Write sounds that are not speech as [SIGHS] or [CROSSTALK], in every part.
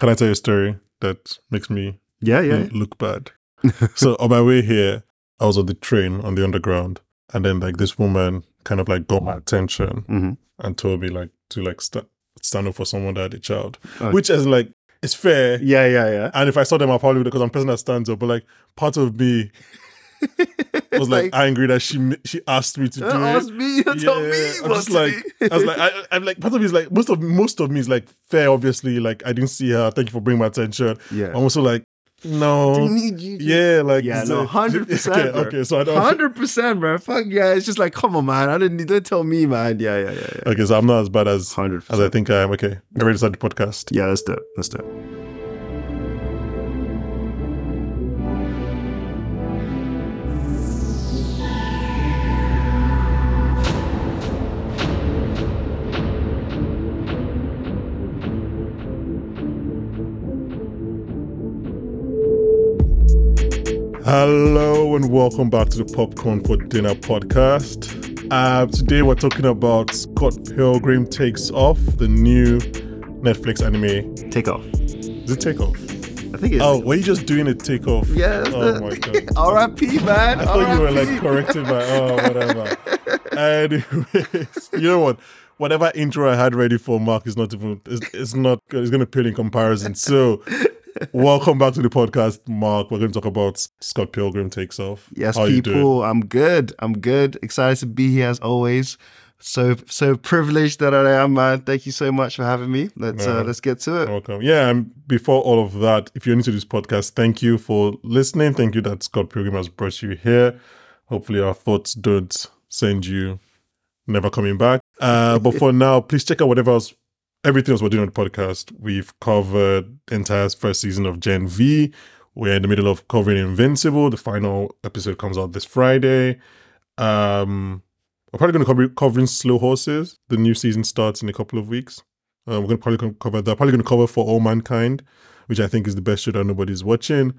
Can I tell you a story that makes me Yeah, yeah. look bad? so on my way here, I was on the train on the underground, and then like this woman kind of like got my attention hmm and told me like to like st- stand up for someone that had a child, Oh. which is like it's fair. Yeah, yeah, yeah. And if I saw them, I probably would because I'm a person that stands up. But like part of me [LAUGHS] was like, angry that she she asked me to do "Uh, it. me, tell me I'm just like. I was like, [LAUGHS] I, I'm like, part of me is like, most of most of me is like fair. Obviously, like I didn't see her. Thank you for bringing my attention. yeah. I'm also like, no, Do you need you? yeah, like Yeah, no, 100%, [LAUGHS] Okay, okay, so I don't. Hundred percent, bro. Fuck yeah! It's just like, come on, man. I didn't. Don't tell me, man. Yeah, yeah, yeah, yeah. Okay, so I'm not as bad as Hundred as I think I am. Okay, get ready to start the podcast. Yeah, let's do it. Let's do it. Hello and welcome back to the Popcorn for Dinner podcast. Uh, today we're talking about Scott Pilgrim Takes Off, the new Netflix anime. Take off. Is it Take Off? I think it's. Oh, were you just doing a Take Off? yeah. Oh the- my [LAUGHS] god. R.I.P. Man. I thought you were like corrected by oh whatever. [LAUGHS] Anyways, you know what? Whatever intro I had ready for Mark is not even it's, it's not. It's gonna pale in comparison. So welcome back to the podcast, Mark. We're gonna talk about Scott Pilgrim takes off. Yes, How people. I'm good. I'm good. Excited to be here as always. So so privileged that I am, man. Thank you so much for having me. Let's uh, let's get to it. Welcome. Yeah, and before all of that, if you're new to this podcast, thank you for listening. Thank you that Scott Pilgrim has brought you here. Hopefully, our thoughts don't send you never coming back. Uh, but for [LAUGHS] now, please check out whatever else, everything else we're doing on the podcast. We've covered the entire first season of Gen V. We're in the middle of covering Invincible. The final episode comes out this Friday. Um, we're probably going to cover covering Slow Horses. The new season starts in a couple of weeks. Uh, we're going to probably cover that. Probably going to cover For All Mankind, which I think is the best show that nobody's watching.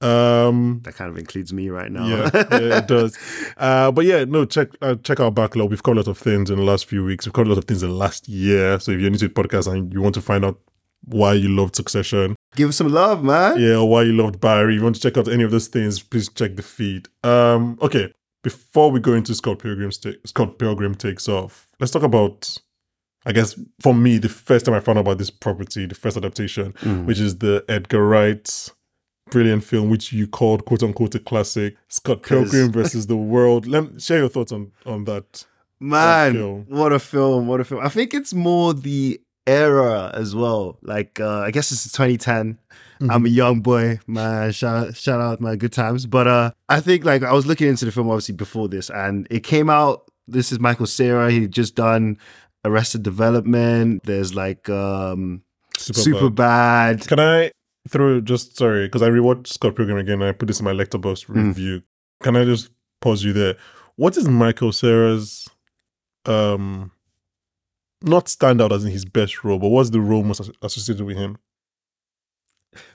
Um, That kind of includes me right now. yeah, [LAUGHS] yeah, it does. Uh, but yeah, no, check uh, check our backlog. We've covered a lot of things in the last few weeks. We've covered a lot of things in the last year. So if you're new to the podcast and you want to find out why you loved Succession, Give us some love, man. yeah, or why you loved Barry, if you want to check out any of those things, please check the feed. Um, okay, before we go into Scott Pilgrim's ta- Scott Pilgrim takes off, let's talk about. I guess for me, the first time I found out about this property, the first adaptation, Mm. which is the Edgar Wright brilliant film, which you called quote unquote a classic, Scott Pilgrim versus the World. Let me, share your thoughts on on that. Man, film. what a film! What a film! I think it's more the era as well. Like, uh, I guess it's 2010. Mm-hmm. I'm a young boy, man. Shout shout out my good times. But uh, I think like I was looking into the film obviously before this, and it came out. This is Michael Cera. He just done Arrested Development. There's like um, Super, Super bad. Bad. Can I throw just sorry because I rewatched Scott Pilgrim again and I put this in my Letterboxd Mm. review. Can I just pause you there? What is Michael Cera's um not standout as in his best role, but what's the role most associated with him?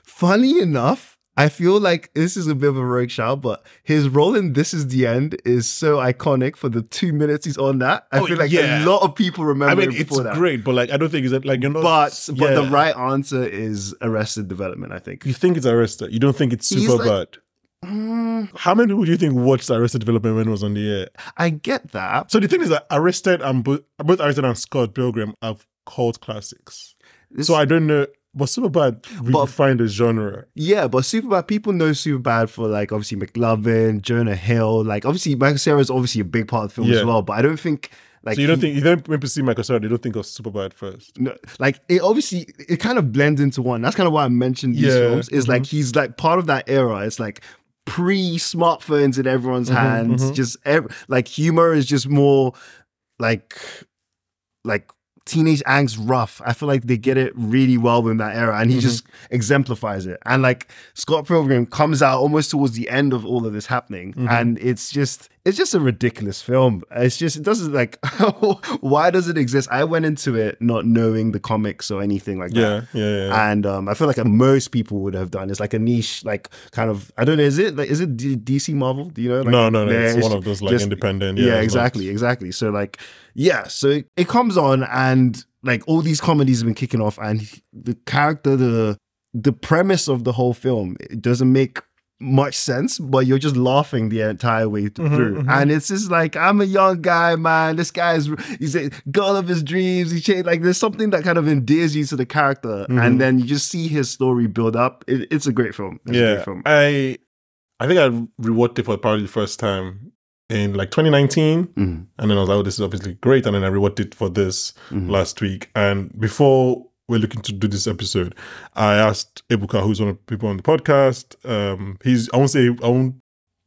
Funny enough, I feel like this is a bit of a rogue shout, but his role in This Is the End is so iconic for the two minutes he's on that. I Oh, feel like yeah. a lot of people remember I mean, it's that. great, but like I don't think it's like you're not. But but the right answer is Arrested Development. I think. You think it's Arrested? You don't think it's super like- bad? Mm, How many people do you think watched Arrested Development when it was on the air? I get that. So the thing is that Arrested and both, both Arrested and Scott Pilgrim are cult classics. This- So I don't know, but Superbad redefined the genre. yeah, but Superbad people know Superbad for like obviously McLovin, Jonah Hill. Like obviously Michael Cera is obviously a big part of the film Yeah. as well. But I don't think like so you don't he- think you don't when people see Michael Cera, they don't think of Superbad first. no, like it obviously it kind of blends into one. That's kind of why I mentioned these Yeah, films. Is like he's like part of that era. It's like pre smartphones in everyone's hands. mhm. Just ev- like humor is just more like like teenage angst rough. I feel like they get it really well in that era, and he Mhm. just exemplifies it. And like Scott Pilgrim comes out almost towards the end of all of this happening, Mhm. and it's just it's just a ridiculous film. It's just it doesn't like [LAUGHS] why does it exist? I went into it not knowing the comics or anything like that. Yeah, yeah, yeah. And um, I feel like most people would have done. It's like a niche, like kind of. I don't know. Is it like is it D- DC Marvel? Do you know? Like, no, no, no. yeah, it's, one of those like just- independent. yeah, Yeah, it's not- exactly, exactly. So like, yeah, so it, it comes on, and like all these comedies have been kicking off, and he- the character, the the premise of the whole film, it doesn't make much sense, but you're just laughing the entire way Mhm, through. mhm. And it's just like, I'm a young guy, man. This guy's he's a girl of his dreams. He changed like there's something that kind of endears you to the character, Mhm. and then you just see his story build up. It, it's a great film. It's a yeah, great film. I I think I rewatched it for probably the first time in like 2019, Mhm, and then I was like, "Oh, this is obviously great," and then I rewatched it for this mhm. last week. And before we're looking to do this episode, I asked Ebuka, who's one of the people on the podcast. Um, he's I won't say I won't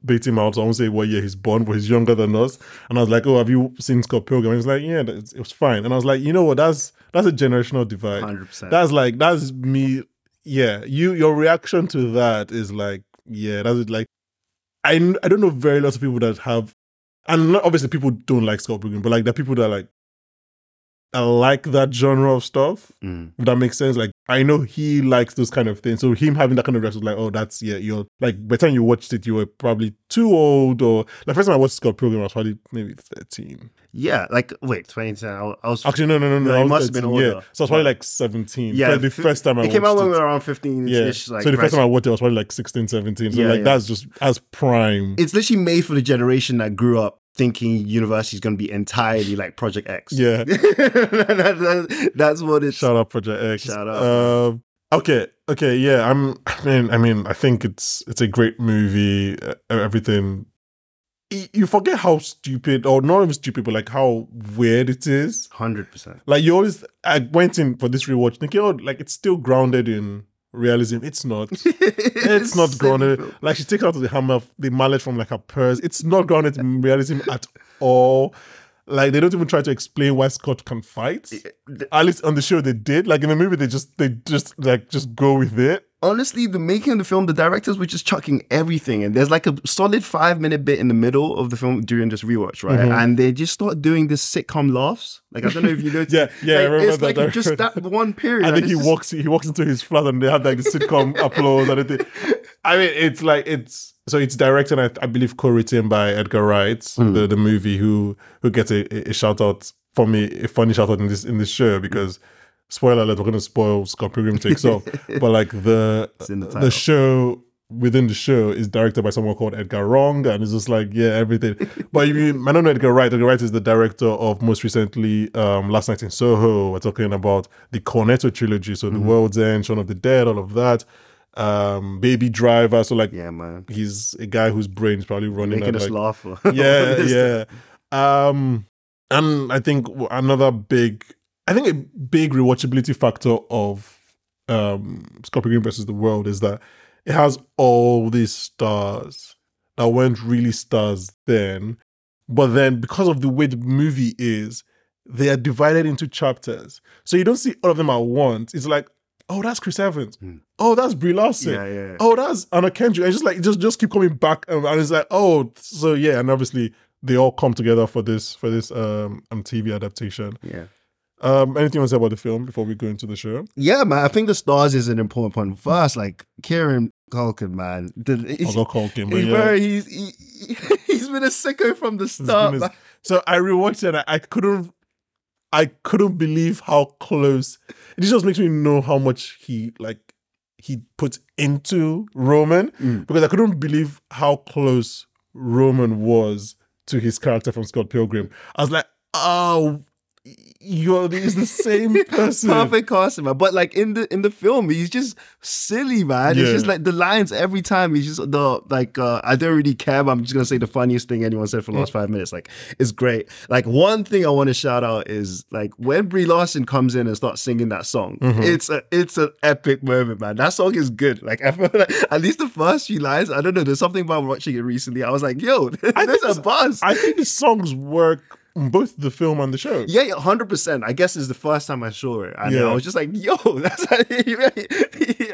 bait him out. So I won't say what year he's born, but he's younger than us. And I was like, "Oh, have you seen Scott Pilgrim?" And he was like, "Yeah, it was fine." And I was like, "You know what? That's that's a generational divide. 100%. That's like that's me. Yeah, you your reaction to that is like, yeah, that's like I I don't know very lots of people that have, and obviously people don't like Scott Pilgrim, but like there are people that are like. I like that genre of stuff. Mm. If that makes sense. Like I know he likes those kind of things. So him having that kind of reaction, was like, oh, that's yeah, you're like by the time you watched it, you were probably too old or like first time I watched Scott Pilgrim, I was probably maybe 13. Yeah, like wait, 2010. I was- I was Actually, no, no, no, no. No, I must have been 13, Yeah. older. So I was probably like 17. Yeah, Yeah. The fi- first time I it came out when we were around 15 Yeah. ish. Like, so the first time I watched it, I was probably like 16, 17. So Yeah, like yeah. that's just as prime. it's literally made for the generation that grew up thinking university is going to be entirely like Project X. Yeah. [LAUGHS] That- that- that's what it's. Shout out Project X. Shout out. Um, okay, okay, yeah. I'm. I mean, I mean, I think it's it's a great movie. Everything. You forget how stupid, or not even stupid, but like how weird it is. Hundred percent. Like you always, I went in for this rewatch thinking, oh, like it's still grounded in realism. It's not. [LAUGHS] It's not grounded. Like she takes out the hammer, the mallet from like her purse. It's not grounded in realism at all. Like they don't even try to explain why Scott can fight. At least on the show they did. Like in the movie, they just they just like just go with it. Honestly, the making of the film, the directors were just chucking everything, and there's like a solid five minute bit in the middle of the film during this rewatch, right? Mhm. And they just start doing this sitcom laughs. Like I don't know if you [LAUGHS] noticed. Yeah, yeah, I remember it's that. like just that one period. I think he just- walks he walks into his flat and they have like the sitcom [LAUGHS] applause and everything. I mean, it's like it's so it's directed, I, I believe, co-written by Edgar Wright, Hmm. the the movie who who gets a, a shout out for me, a funny shout out in this in this show because spoiler alert, we're gonna spoil Scott Pilgrim takes off, [LAUGHS] but like the the the, show within the show is directed by someone called Edgar Wrong, and it's just like yeah, everything. but if you, I don't know Edgar Wright. Edgar Wright is the director of most recently um, Last Night in Soho. We're talking about the Cornetto trilogy, so Mm-hmm. The World's End, Shaun of the Dead, all of that. Um, Baby Driver. So like Yeah, man. he's a guy whose brain is probably running Making us like laugh. [LAUGHS] yeah, yeah. Um, and I think another big, I think a big rewatchability factor of um Scott Pilgrim versus the World is that it has all these stars that weren't really stars then, but then because of the way the movie is, they are divided into chapters. So you don't see all of them at once. It's like, oh, that's Chris Evans. Hmm. Oh, that's Brie Larson Yeah, yeah. oh, that's Anna Kendrick. And just like just just keep coming back, um, and it's like, oh, so yeah, and obviously they all come together for this for this um, um TV adaptation. yeah. Um, anything you want to say about the film before we go into the show? Yeah, man. I think the stars is an important point. First, like Kieran Culkin, man. The, I'll go call but he's, yeah. very, he's, he, [LAUGHS] he's been a sicko from the start. so I rewatched it and I, I couldn't I couldn't believe how close it just makes me know how much he like he put into Roman Mm. because I couldn't believe how close Roman was to his character from Scott Pilgrim. I was like, oh you're it's the same [LAUGHS] person. Perfect casting, man. But like in the in the film, he's just silly, man. It's just like the lines every time. He's just the like uh, I don't really care. But I'm just gonna say the funniest thing anyone said for the last five minutes. Like it's great. Like one thing I want to shout out is like when Brie Larson comes in and starts singing that song. Mhm. It's a it's an epic moment, man. That song is good. Like I feel like at least the first few lines. I don't know. There's something about watching it recently. I was like, yo, [LAUGHS] I there's a buzz. I think the songs work both the film and the show. Yeah, yeah, hundred percent. I guess it's the first time I saw it, and Yeah. I was just like, "Yo, [LAUGHS] that's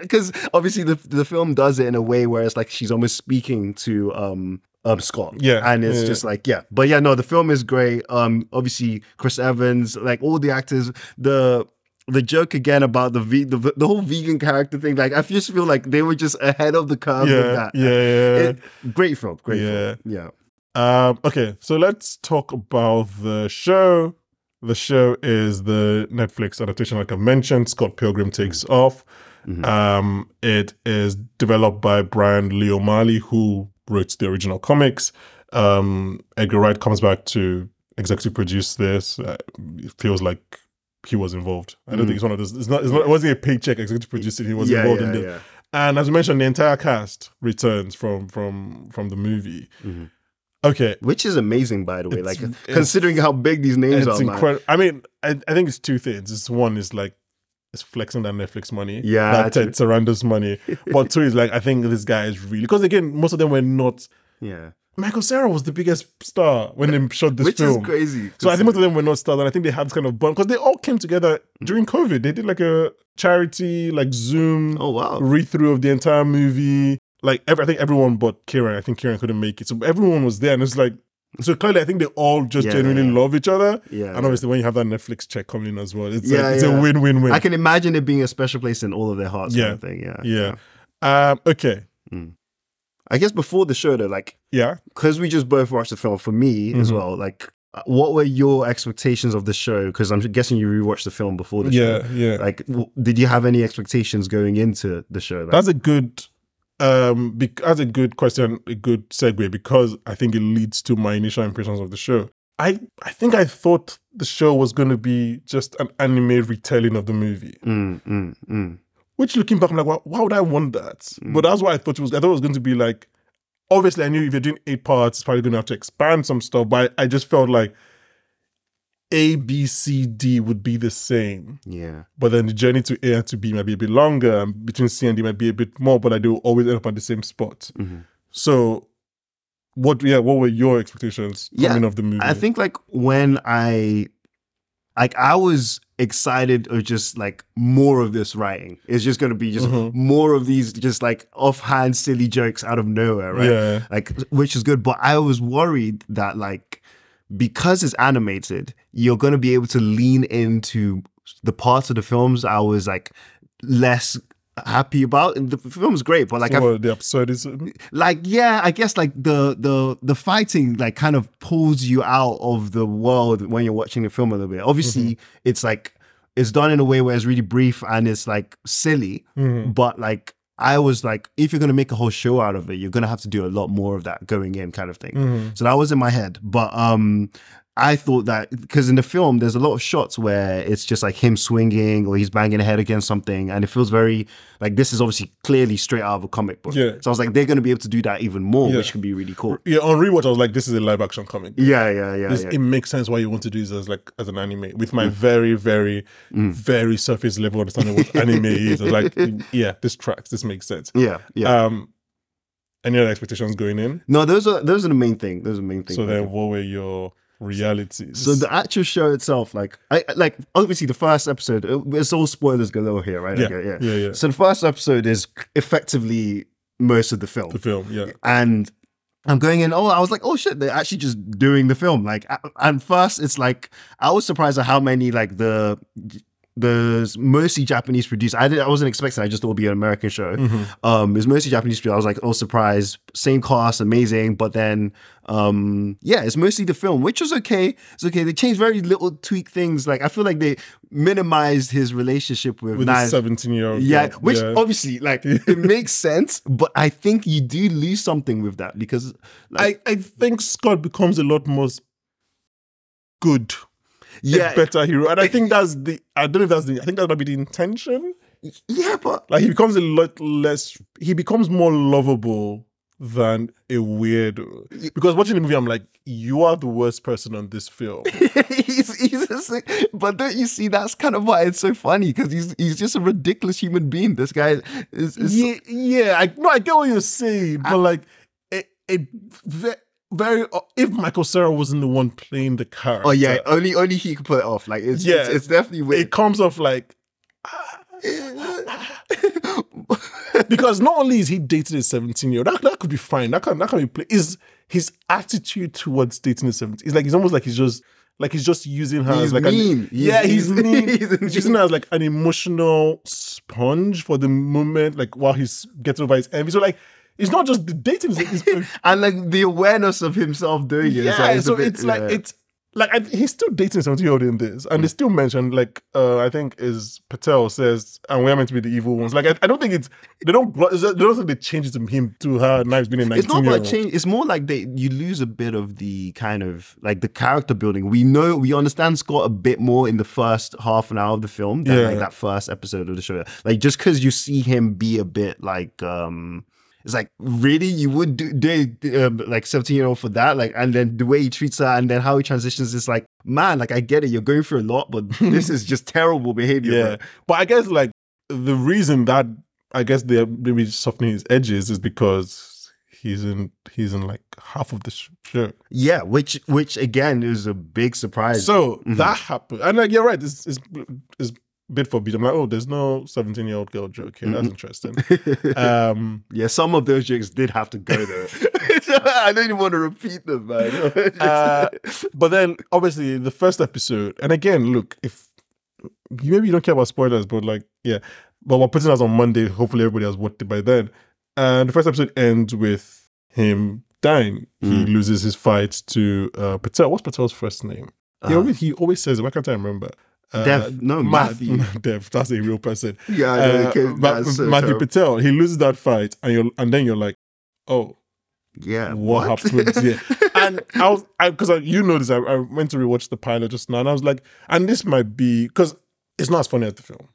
because [LAUGHS] [LAUGHS] obviously the the film does it in a way where it's like she's almost speaking to um um Scott, Yeah, and it's yeah, just like yeah, but yeah, no, the film is great. Um, obviously Chris Evans, like all the actors, the the joke again about the ve- the, the whole vegan character thing, like I just feel like they were just ahead of the curve with Yeah, that. yeah, yeah. It- great film, great Yeah. film, yeah. Um, okay, so let's talk about the show. The show is the Netflix adaptation, like I mentioned. Scott Pilgrim takes off. Um, it is developed by Brian Lee O'Malley, who wrote the original comics. Um, Edgar Wright comes back to executive produce this. Uh, it feels like he was involved. I don't think it's one of those. It's not. It's not. It wasn't a paycheck executive producing. He was Yeah, involved yeah, in this. yeah. And as we mentioned, the entire cast returns from from from the movie. Mm-hmm. Okay, Which is amazing, by the way. It's- like considering how big these names it's are, incredible. I mean, I, I think it's two things. It's one is like it's flexing that Netflix money, Yeah, that. Ted Sarandos money. but two is like I think this guy is really because again, most of them were not. Yeah, Michael Cera was the biggest star when they shot this which film. is crazy. So I think most of them were not stars, and I think they had this kind of bond because they all came together during COVID. They did like a charity, like Zoom oh wow, read through of the entire movie. Like every, I think everyone but Kieran. I think Kieran couldn't make it, so everyone was there, and it's like so clearly. I think they all just Yeah, genuinely yeah. love each other. yeah. And obviously, when you have that Netflix check coming in as well, it's Yeah, like, it's yeah. a win-win-win. I can imagine it being a special place in all of their hearts. Yeah. kind of thing. Yeah, yeah. Um. Okay. I guess before the show, though, like Yeah. because we just both watched the film. For me as Mhm. well, like what were your expectations of the show? Because I'm guessing you rewatched the film before the Yeah. show. Yeah. Like, w- did you have any expectations going into the show? Like, That's a good. Um. Bec- that's a good question. A good segue because I think it leads to my initial impressions of the show. I I think I thought the show was going to be just an anime retelling of the movie. Mm, mm, mm. Which looking back, I'm like, why, why would I want that? But that's what I thought it was. I thought it was going to be like. Obviously, I knew if you're doing eight parts, it's probably going to have to expand some stuff. But I, I just felt like A, B, C, D would be the same. Yeah. But then the journey to A and to B might be a bit longer. And between C and D might be a bit more, but I do always end up at the same spot. Mhm. So, what? Yeah, what were your expectations Yeah, coming of the movie? I think like when I like I was excited or just like more of this writing. It's just gonna be just Mhm. more of these just like offhand silly jokes out of nowhere, right? Yeah. Like which is good. But I was worried that like because it's animated, you're gonna be able to lean into the parts of the films I was like less happy about. And the film's great, but like what, the absurdism. like yeah i guess like the the the fighting like kind of pulls you out of the world when you're watching the film a little bit obviously it's like it's done in a way where it's really brief and it's like silly Mhm. but like i was like if you're gonna make a whole show out of it you're gonna have to do a lot more of that going in kind of thing Mhm. so that was in my head but um I thought that because in the film there's a lot of shots where it's just like him swinging or he's banging a head against something, and it feels very like this is obviously clearly straight out of a comic book. Yeah. So I was like, they're going to be able to do that even more, Yeah. which could be really cool. Yeah, on rewatch, I was like, this is a live action comic. Yeah, yeah, yeah, This, yeah. It makes sense why you want to do this as like as an anime with my very, very, very surface level understanding of what anime [LAUGHS] is. I was like, yeah, this tracks. This makes sense. yeah, yeah. Um, any other expectations going in? no, those are those are the main thing. Those are the main things. So then, what were your realities? So the actual show itself, like, I like obviously the first episode. It's all spoilers galore here, right? yeah, Okay, yeah, yeah, So the first episode is effectively most of the film. The film, yeah, and I'm going in. Oh, I was like, oh shit, they're actually just doing the film. Like, and first, it's like I was surprised at how many like the the mostly Japanese produced. I. I wasn't expecting. I just thought it'd be an American show. Um, it's mostly Japanese produced. I was like, oh, surprise! Same cast, amazing. But then, um, yeah, it's mostly the film, which was okay. It's okay. They changed very little tweak things. Like I feel like they minimized his relationship with, with Knives. seventeen-year-old. Yeah, girl. which yeah. obviously like [LAUGHS] it makes sense, but I think you do lose something with that because like, I I think Scott becomes a lot more good, yeah, better hero, and I think that's the. I don't know if that's the. I think that might be the intention. yeah, but Like he becomes a lot less. He becomes more lovable than a weirdo. Because watching the movie, I'm like, you are the worst person on this film. [LAUGHS] he's he's a sick, but don't you see that's kind of why it's so funny because he's he's just a ridiculous human being. This guy is, is yeah, yeah. I no, I get what you're saying, but like, it, it very. Uh, if Michael Cera wasn't the one playing the character, oh yeah, only only he could pull it off. Like it's Yeah. it's, it's definitely it comes off like [LAUGHS] because not only is he dating a 17 year old, that, that could be fine. That can that can be play. Is his attitude towards dating a 17? It's like he's almost like he's just like he's just using her He's as like mean. An, He's- yeah, he's, he's- [LAUGHS] mean. he's He's, using her as like an emotional sponge for the moment, like while he's getting over his envy. So like it's not just the dating. It's, it's, [LAUGHS] and like the awareness of himself doing it. yeah, like, it's so bit- it's like yeah. it's like I, he's still dating 17 year old in this, and they still mention like uh, I think is Patel says, and we're meant to be the evil ones. Like I, I don't think it's they don't they don't think they change it to him to her now he's been a 19 It's not about change. It's more like they you lose a bit of the kind of like the character building. We know we understand Scott a bit more in the first half an hour of the film than Yeah. like that first episode of the show. Like just because you see him be a bit like um it's like really you would do, do um, like 17 year old for that like and then the way he treats her and then how he transitions is like man like i get it you're going through a lot but [LAUGHS] this is just terrible behavior Yeah, bro. but I guess like the reason that I guess they're maybe softening his edges is because he's in he's in like half of the sh- show. yeah which which again is a big surprise So Mhm. that happened, and like you're right, it's it's, it's bit for beat. I'm like, oh, there's no 17 year old girl joke here. That's interesting. [LAUGHS] Um, Yeah, some of those jokes did have to go there. [LAUGHS] [LAUGHS] I don't even want to repeat them, man. Uh, but then obviously the first episode, and again, look, if you maybe you don't care about spoilers, but like, yeah, but we're putting us on Monday. Hopefully, everybody has watched it by then. And the first episode ends with him dying. He Mm. loses his fight to uh, Patel. What's Patel's first name? he Uh, always he always says it. Why can't I remember? Uh, Dev- no, Ma- Matthew. [LAUGHS] Dev. That's a real person. yeah, I know, Uh, okay, Ma- so Matthew terrible. Patel. He loses that fight, and you are and then you're like, oh, Yeah, what, happened [LAUGHS] here? and I was, I because you know this, I, I went to rewatch the pilot just now, and I was like, and this might be because it's not as funny as the film.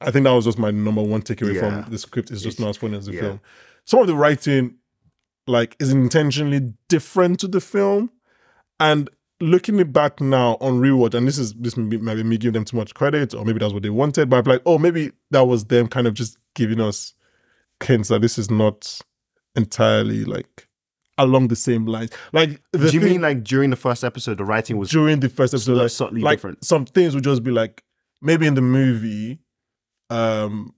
I think that was just my number one takeaway Yeah. from the script. It's just It's- not as funny as the yeah. film. Some of the writing, like, is intentionally different to the film, and looking it back now on rewatch, and this is this may be, might be me giving them too much credit, or maybe that's what they wanted, but I'm like, oh, maybe that was them kind of just giving us hints that this is not entirely like along the same lines. Like, the Do you thing- mean like during the first episode, the writing was during the first episode, like, subtly like different? some things would just be like maybe in the movie, um,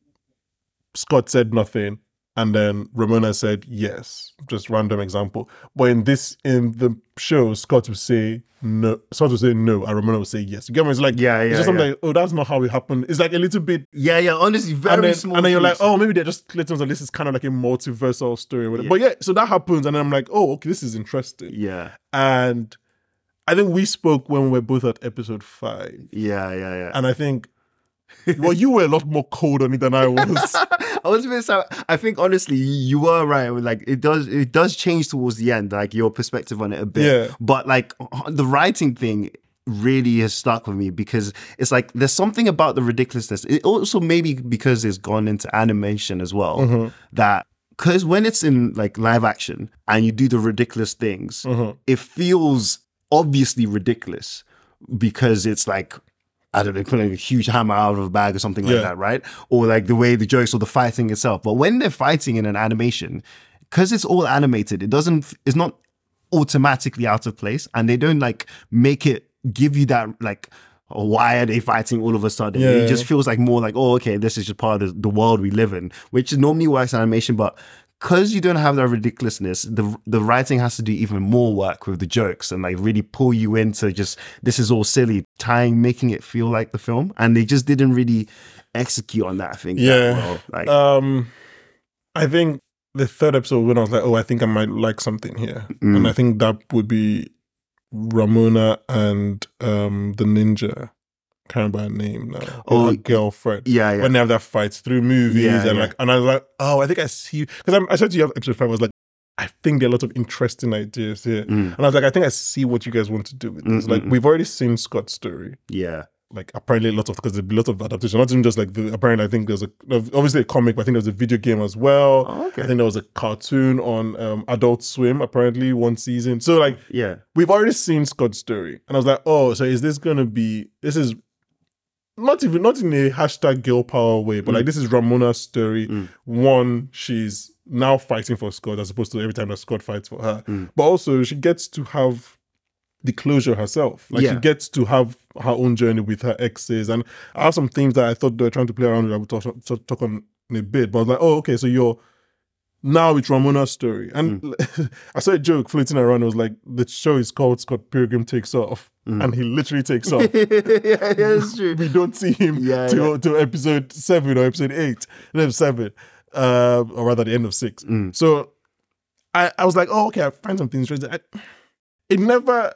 Scott said nothing, and then Ramona said yes. Just random example. But in this in the show, Scott would say no. Scott would say no, and Ramona would say yes. You get me? It's like Yeah, it's yeah, just something yeah. like oh, that's not how it happened. It's like a little bit. Yeah, yeah. Honestly, very and then, small. and then you're like, oh, maybe they're just Clayton's and this is kind of like a multiversal story. Yeah. But yeah, so that happens, and then I'm like, oh, okay, this is interesting. yeah, And I think we spoke when we were both at episode five. yeah, yeah, yeah. And I think, well, you were a lot more cold on it than I was. [LAUGHS] I was a bit sad. I think honestly, you were right. Like it does, it does change towards the end, like your perspective on it a bit. Yeah. But like the writing thing really has stuck with me because it's like there's something about the ridiculousness. It also maybe because it's gone into animation as well Mm-hmm. that because when it's in like live action and you do the ridiculous things, Mm-hmm. it feels obviously ridiculous because it's like I don't know, pulling a huge hammer out of a bag or something like Yeah. that, right? Or like the way the jokes or the fighting itself. But when they're fighting in an animation, because it's all animated, it doesn't, it's not automatically out of place, and they don't like make it give you that like. Why are they fighting all of a sudden? Yeah. It just feels like more like, oh, okay, this is just part of the, the world we live in, which normally works in animation, but because you don't have that ridiculousness, the the writing has to do even more work with the jokes and like really pull you into just this is all silly, tying, making it feel like the film, and they just didn't really execute on that. I think. Yeah. well. like um, I think the third episode when I was like, oh, I think I might like something here, Mm. and I think that would be Ramona and um the ninja. Remember her name now. Oh, her girlfriend. yeah, yeah. When they have that fight through movies Yeah, and yeah. like, and I was like, oh, I think I see because I said to you episode five. I was like, I think there are a lot of interesting ideas here, Mm. and I was like, I think I see what you guys want to do with this. Mm, Like, we've already seen Scott's story. yeah, like apparently a lot of because there's a lot of adaptation. Not even just like the apparently I think there's a obviously a comic, but I think there's a video game as well. Oh, okay. I think there was a cartoon on um, Adult Swim apparently one season. So like yeah, we've already seen Scott's story, and I was like, oh, so is this gonna be? This is not even not in a hashtag girl power way, but like this is Ramona's story. Mm. One, she's now fighting for Scott as opposed to every time that Scott fights for her, Mm. but also she gets to have the closure herself. Like she gets to have her own journey with her exes, and I have some things that I thought they were trying to play around with. I would talk, talk, talk on in a bit, but I was like, oh, okay, so you're now it's Ramona's story. And Mm. [LAUGHS] I saw a joke floating around. It was like the show is called Scott Pilgrim Takes Off, Mm. and he literally takes [LAUGHS] off. yeah, yeah, that's true. we don't see him Yeah, till, yeah. till episode seven or episode eight, no, seven, uh, or rather the end of six. Mm. So I, I was like, oh, okay, I find something interesting. I, it never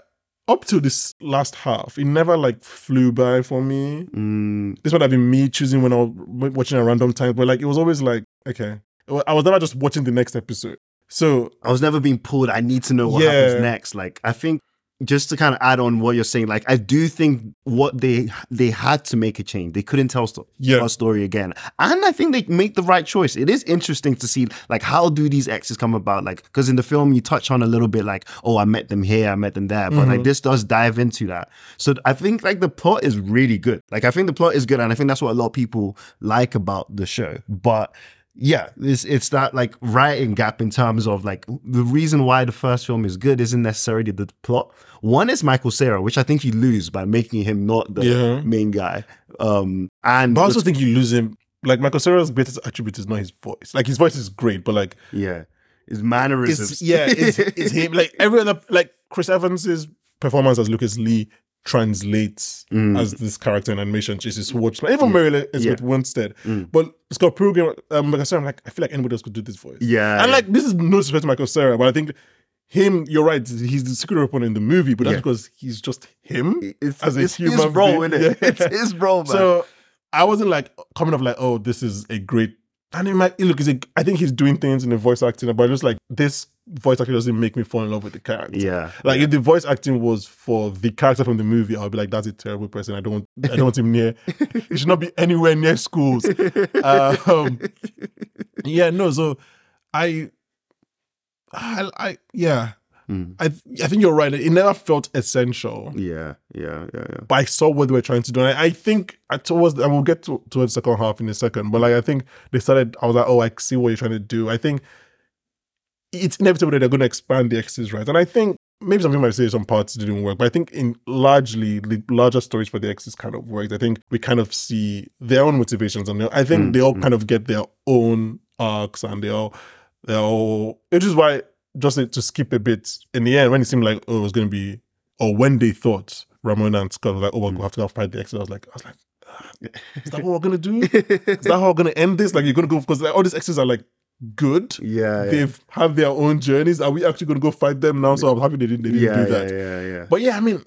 up to this last half, it never like flew by for me. Mm, This might have been me choosing when I was watching at random times, but like it was always like, okay. I was never just watching the next episode. So I was never being pulled. I need to know what happens next. Like I think just to kind of add on what you're saying, like I do think what they they had to make a change. They couldn't tell sto- Yeah. our story again, and I think they make the right choice. It is interesting to see like how do these exes come about? Like because in the film you touch on a little bit like oh I met them here, I met them there, but Mm-hmm. like this does dive into that. So I think like the plot is really good. Like I think the plot is good, and I think that's what a lot of people like about the show. But yeah, it's it's that like writing gap in terms of like the reason why the first film is good isn't necessarily the plot. One is Michael Cera, which I think you lose by making him not the Yeah. main guy. Um, and But I also think you lose him. Like Michael Cera's greatest attribute is not his voice. Like his voice is great, but like yeah, his mannerisms. it's yeah, it's, it's [LAUGHS] him. Like every other like Chris Evans's performance as Lucas Lee translates Mm. as this character in animation. Jason Schwartzman, even Mary Elizabeth Winstead. Mm. But Scott Pilgrim, um, Michael Cera, I'm like, I feel like anybody else could do this voice. yeah, And like this is no disrespect to Michael Cera, but I think him, you're right, he's the secret weapon in the movie, but that's Yeah. because he's just him it's, as a it's human his role? Yeah. [LAUGHS] It's his role, man. So I wasn't like coming off like, oh, this is a great. And it might look, a, I think he's doing things in the voice acting, but just like this voice acting doesn't make me fall in love with the character. yeah, Like if the voice acting was for the character from the movie, I'll be like, that's a terrible person. I don't, I don't want him near. he should not be anywhere near schools. Um, yeah, no. So I, I, I yeah, Mm. I, I think you're right. It never felt essential yeah, yeah, yeah, yeah. but I saw what they were trying to do. And I, I think I towards and we'll get to towards the second half in a second. But like I think they started. I was like, oh, I see what you're trying to do. I think it's inevitable that they're going to expand the X's right. And I think maybe some people might say some parts didn't work, but I think in largely the larger stories for the X's kind of worked. I think we kind of see their own motivations, and I think Mm, they all mm. kind of get their own arcs, and they all they're all. Which is why just to skip a bit in the end when it seemed like oh it was going to be or when they thought Ramona and Scott were like, oh, we'll have to go fight the X's. I was like, I was like, "Ah, is that what we're gonna do? Is that how we're gonna end this? Like, you're gonna go because like, all these X's are like good. yeah, yeah. They've have their own journeys. Are we actually gonna go fight them now? So I'm happy they didn't, they didn't yeah, do that. yeah, yeah, yeah. But yeah, I mean,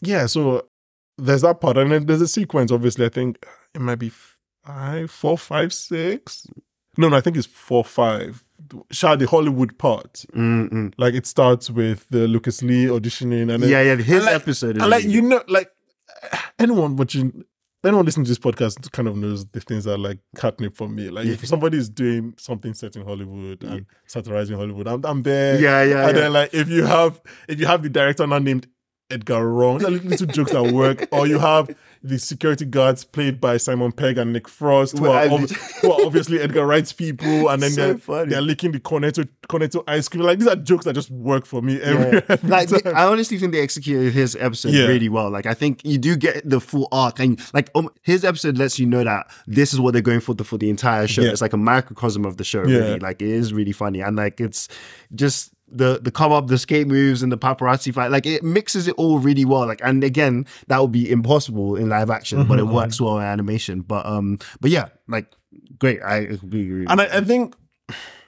yeah. So there's that part, and then there's a sequence. Obviously, I think it might be five, four, five, six. No, no, I think it's four, five. Shah, the Hollywood part. Mm-mm. Like it starts with the Lucas Lee auditioning, and then Yeah, yeah. His like- episode is and like you know, like anyone watching, anyone listening to this podcast kind of knows the things that are like catnip for me. Like if somebody is doing something set in Hollywood and satirizing Hollywood, I'm, I'm there. Yeah, yeah, And yeah. then like if you have if you have the director now named Edgar Wrong, these are little, jokes that work, [LAUGHS] or you have the security guards played by Simon Pegg and Nick Frost, who are, ob- who are obviously Edgar Wright's people, [LAUGHS] and then So they're, they're licking the cornetto cornetto ice cream. Like these are jokes that just work for me every, Yeah. every like. I honestly think they executed his episode Yeah. really well. Like I think you do get the full arc, and like um, his episode lets you know that this is what they're going for the, for the entire show. Yeah. It's like a microcosm of the show. Yeah. Really, like it is really funny, and like it's just the the come up, the skate moves, and the paparazzi fight. Like it mixes it all really well. Like and again, that would be impossible in live action, but it [LAUGHS] Mm-hmm. works well in animation. But um, but yeah, like great. I agree. And I, I think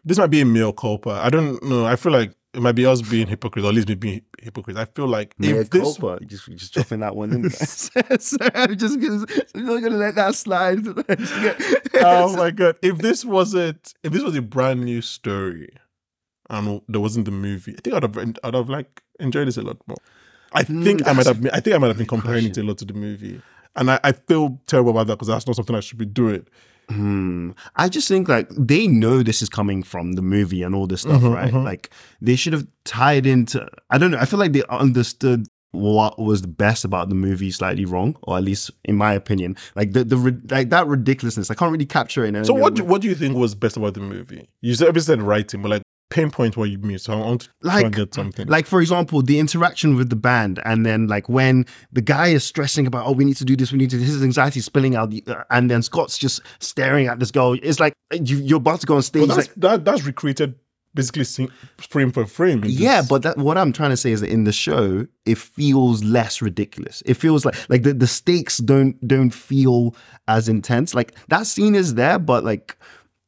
this might be a male culpa. I don't know. I feel like it might be us being hypocrites, or at least me being hypocrites. I feel like Mea if this, just just dropping that one in. [LAUGHS] Sorry, I'm just gonna, I'm not gonna let that slide. [LAUGHS] oh my god, if this wasn't, if this was a brand new story, and there wasn't the movie, I think I'd have, I'd have like enjoyed this a lot more. I think I might have, been, I think I might have been comparing it a lot to the movie, and I, I feel terrible about that because that's not something I should be doing. Hmm. I just think like they know this is coming from the movie and all this stuff, Mhm, right? mhm. Like they should have tied into. I don't know. I feel like they understood what was the best about the movie slightly wrong, or at least in my opinion. Like the the like that ridiculousness. I can't really capture it. In So what do, what do you think was best about the movie? You said obviously said writing, but like pinpoint what you mean. So I want to Like- get something. Like for example, the interaction with the band, and then like when the guy is stressing about, oh, we need to do this, we need to. Do this, his anxiety spilling out, the, uh, and then Scott's just staring at this girl. It's like you, you're about to go on stage. But that's, like, that, that's recreated basically frame for frame. yeah, but that, what I'm trying to say is that in the show, it feels less ridiculous. It feels like like the, the stakes don't don't feel as intense. Like that scene is there, but like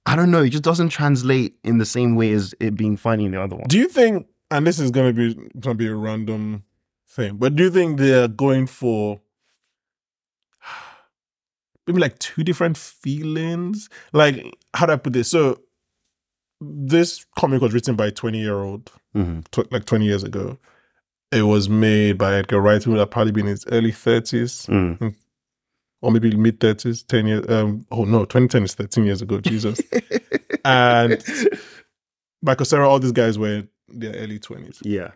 I don't know, it just doesn't translate in the same way as it being funny in the other one. do you think? And this is gonna be gonna be a random thing. But do you think they're going for [SIGHS] maybe like two different feelings? Like, how do I put this? So, this comic was written by a 20 year old, Mm-hmm. tw- like 20 years ago. It was made by Edgar Wright, who would have probably been in his early 30s Mm. Or maybe mid 30s, 10 years. Um, oh no, 2010 is 13 years ago, Jesus. [LAUGHS] and Michael Cera, all these guys were in their early 20s. yeah.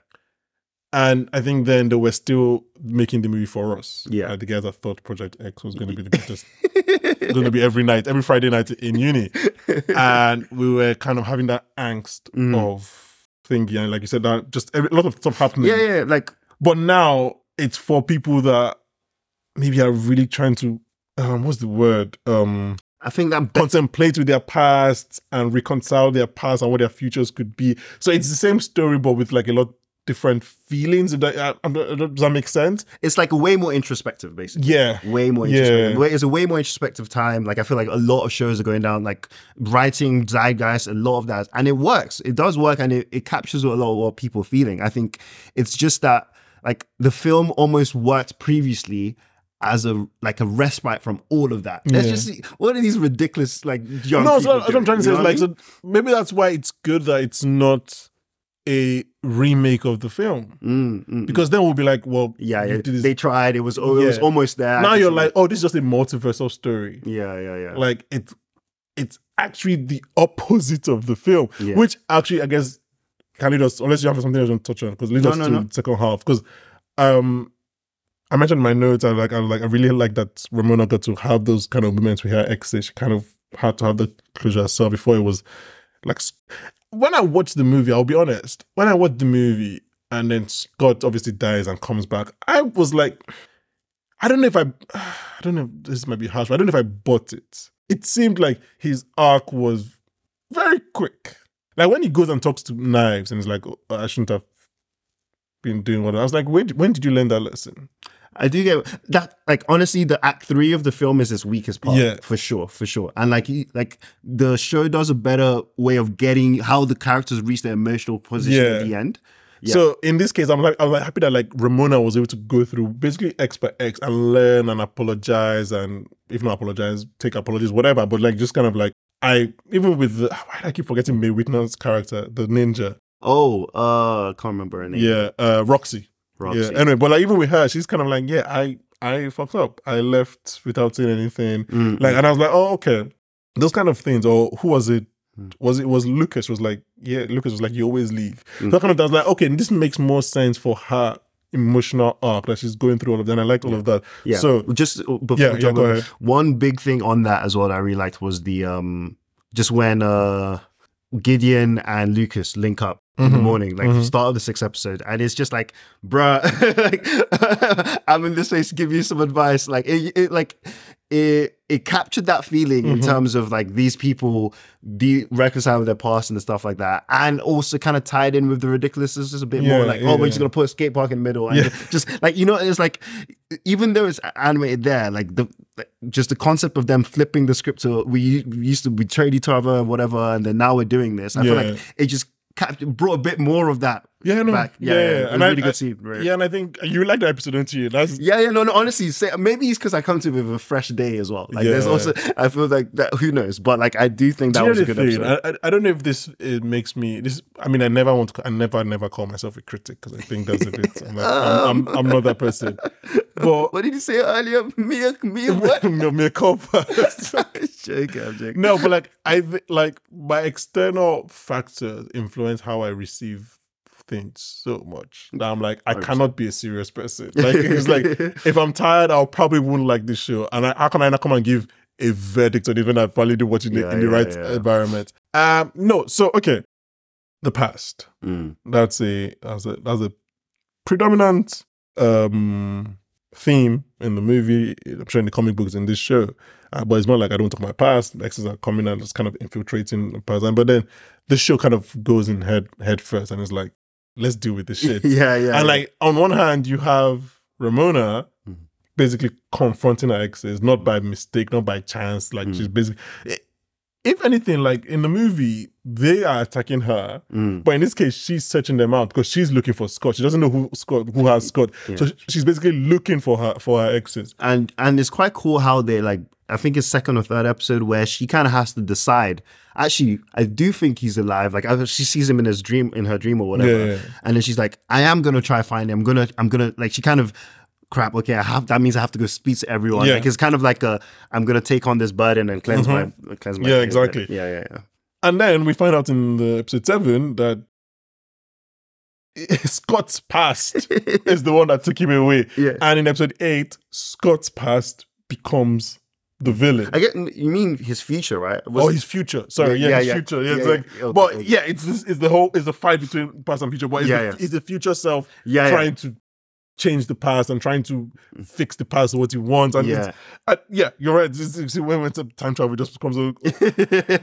And I think then they were still making the movie for us. Yeah. Uh, the guys that thought Project X was going to be the [LAUGHS] greatest, going to be every night, every Friday night in uni. And we were kind of having that angst Mm. of thinking, and like you said, that just every, a lot of stuff happening. yeah, yeah, like But now it's for people that maybe are really trying to, um, what's the word? Um, I think that be- contemplate with their past and reconcile their past and what their futures could be. So it's the same story, but with like a lot different feelings. Does that, uh, does that make sense? it's like way more introspective, basically. Yeah. Way more Yeah. introspective. Way- It's a way more introspective time. Like I feel like a lot of shows are going down, like writing zeitgeist, a lot of that, and it works. It does work, and it, it captures a lot of what people are feeling. I think it's just that like the film almost worked previously as a like a respite from all of that. Let's Yeah. just see what are these ridiculous like young No, so people what I'm trying to say is like, what I mean? so maybe that's why it's good that it's not a remake of the film. Mm, mm, mm. Because then we'll be like, well, yeah, yeah. they tried. It was oh, it was almost there. now you're like, oh, this is just a multiversal story. yeah, yeah, yeah. like it it's actually the opposite of the film Yeah. which actually i guess can lead us unless you have something else to touch on because lead No, us no, to no. the second half because um i mentioned my notes i like i like i really like that ramona got to have those kind of moments with her exes she kind of had to have the closure herself before it was like when i watched the movie i'll be honest when i watched the movie and then scott obviously dies and comes back i was like I don't know if I, [SIGHS] I don't know. If this might be harsh, but I don't know if I bought it. It seemed like his arc was very quick. Like when he goes and talks to Knives and he's like, oh, "I shouldn't have been doing what." I was like, "When? When did you learn that lesson?" I do get that. Like honestly, the act three of the film is its weakest part. Yeah. for sure, for sure. And like, he- like the show does a better way of getting how the characters reach their emotional position Yeah. at the end. Yeah. So in this case, I'm like, I'm like happy that like Ramona was able to go through basically X by X and learn and apologize and if not apologize, take apologies, whatever. But like just kind of like I even with the [SIGHS] why do I keep forgetting Mae Whitman's character, the ninja. Oh, uh, I can't remember her name. Yeah, uh, Roxy. Roxy. Yeah. Anyway, but like even with her, she's kind of like, yeah, I I fucked up. I left without saying anything. Mm, Like, and I was like, oh, okay. Those kind of things. Or who was it? Mm. Was it was Lucas? Was like, yeah, Lucas was like, you always leave. Mm. So kind of I was like, okay, this makes more sense for her emotional arc that she's going through all of that. And I liked all of that. yeah. So just uh, before yeah, we yeah, over, ahead. one big thing on that as well that I really liked was the um just when uh Gideon and Lucas link up in the morning, like mhm. start of the sixth episode, and it's just like, bruh, [LAUGHS] like, [LAUGHS] I'm in this place to give you some advice. Like it, it like it it captured that feeling in Mhm. terms of like these people be reconciling with their past and stuff like that, and also kind of tied in with the ridiculousness just a bit Yeah, more like, yeah, oh, we're just gonna put a skate park in the middle, and [LAUGHS] just like you know, it's like even though it's animated there, like the like, just the concept of them flipping the script to we, we used to betrayed each other and whatever, and then now we're doing this. I feel like it just brought a bit more of that yeah, no, back. yeah, Yeah, yeah, yeah, and a I- really I- good scene. Right? Yeah, and I think you like the episode, don't you? That's Yeah, yeah, no, no. Honestly, say, maybe it's because I come to it with a fresh day as well. Like, there's also, I feel like that. Who knows? But like, I do think that you was a good thing? episode. I, I, don't know if this it makes me this. I mean, I never want to. I never, never call myself a critic because I think that's a bit. I'm, like, I'm, I'm, I'm not that person. [LAUGHS] But what did you say earlier? Me, me, what? me, me a cop. joking, I'm no, but like I like my external factors influence how I receive things so much that I'm like I 100%. cannot be a serious person. Like it's like [LAUGHS] if I'm tired, I'll probably won't like this show. And I, how can I not come and give a verdict on it when I probably do watch it in, the- Yeah, right yeah. environment? Um, no. So okay, the past. Mm, That's a that's a that's a predominant um theme in the movie. I'm sure in the comic books in this show. Uh, but it's not like I don't talk my past. Exes are coming and just kind of infiltrating the past. But then this show kind of goes in head head first and it's like, let's deal with this shit. [LAUGHS] yeah, yeah. and like on one hand, you have Ramona Mhm. basically confronting her exes, not by mistake, not by chance. Like Mhm. she's basically. It, if anything, like in the movie, they are attacking her, Mm. but in this case, she's searching them out because she's looking for Scott. She doesn't know who Scott who has Scott, so she's basically looking for her for her exes. and and it's quite cool how they like I think it's second or third episode where she kind of has to decide. Actually, I do think he's alive. Like she sees him in his dream, in her dream or whatever, Yeah, yeah. and then she's like, "I am gonna try find him. I'm gonna, I'm gonna." Like she kind of, crap. Okay, I have. That means I have to go speak to everyone. Yeah. Like it's kind of like a, I'm gonna take on this burden and cleanse my, cleanse my. Mm-hmm. Yeah, exactly. Yeah, yeah, yeah. And then we find out in the episode seven that [LAUGHS] Scott's past [LAUGHS] is the one that took him away. Yeah. And in episode eight, Scott's past becomes the villain. I get. You mean his future, right? Was- Oh, his future. Sorry, Yeah, yeah, yeah, his yeah. future. Yeah, it's like. Okay, but okay. yeah, it's this, it's the whole it's the fight between past and future. But it's, Yeah, the, yeah. it's the future self yeah. trying to change the past and trying to fix the past to what he wants. And Yeah. it's, uh, yeah, you're right. This, this, when it's time travel, just becomes a